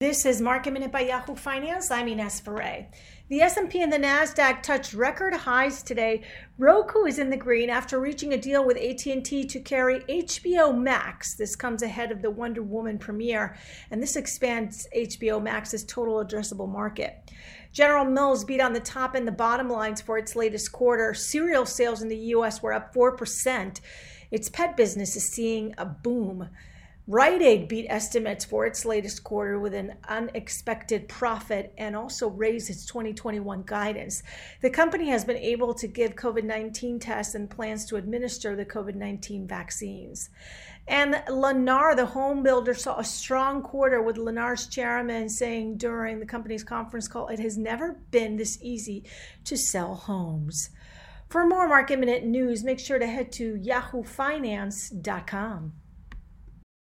This is Market Minute by Yahoo Finance. I'm Ines Ferre. The S&P and the Nasdaq touched record highs today. Roku is in the green after reaching a deal with AT&T to carry HBO Max. This comes ahead of the Wonder Woman premiere, and this expands HBO Max's total addressable market. General Mills beat on the top and the bottom lines for its latest quarter. Cereal sales in the U.S. were up 4%. Its pet business is seeing a boom. Rite Aid beat estimates for its latest quarter with an unexpected profit and also raised its 2021 guidance. The company has been able to give COVID 19 tests and plans to administer the COVID 19 vaccines. And Lennar, the home builder, saw a strong quarter with Lennar's chairman saying during the company's conference call, it has never been this easy to sell homes. For more market minute news, make sure to head to yahoofinance.com.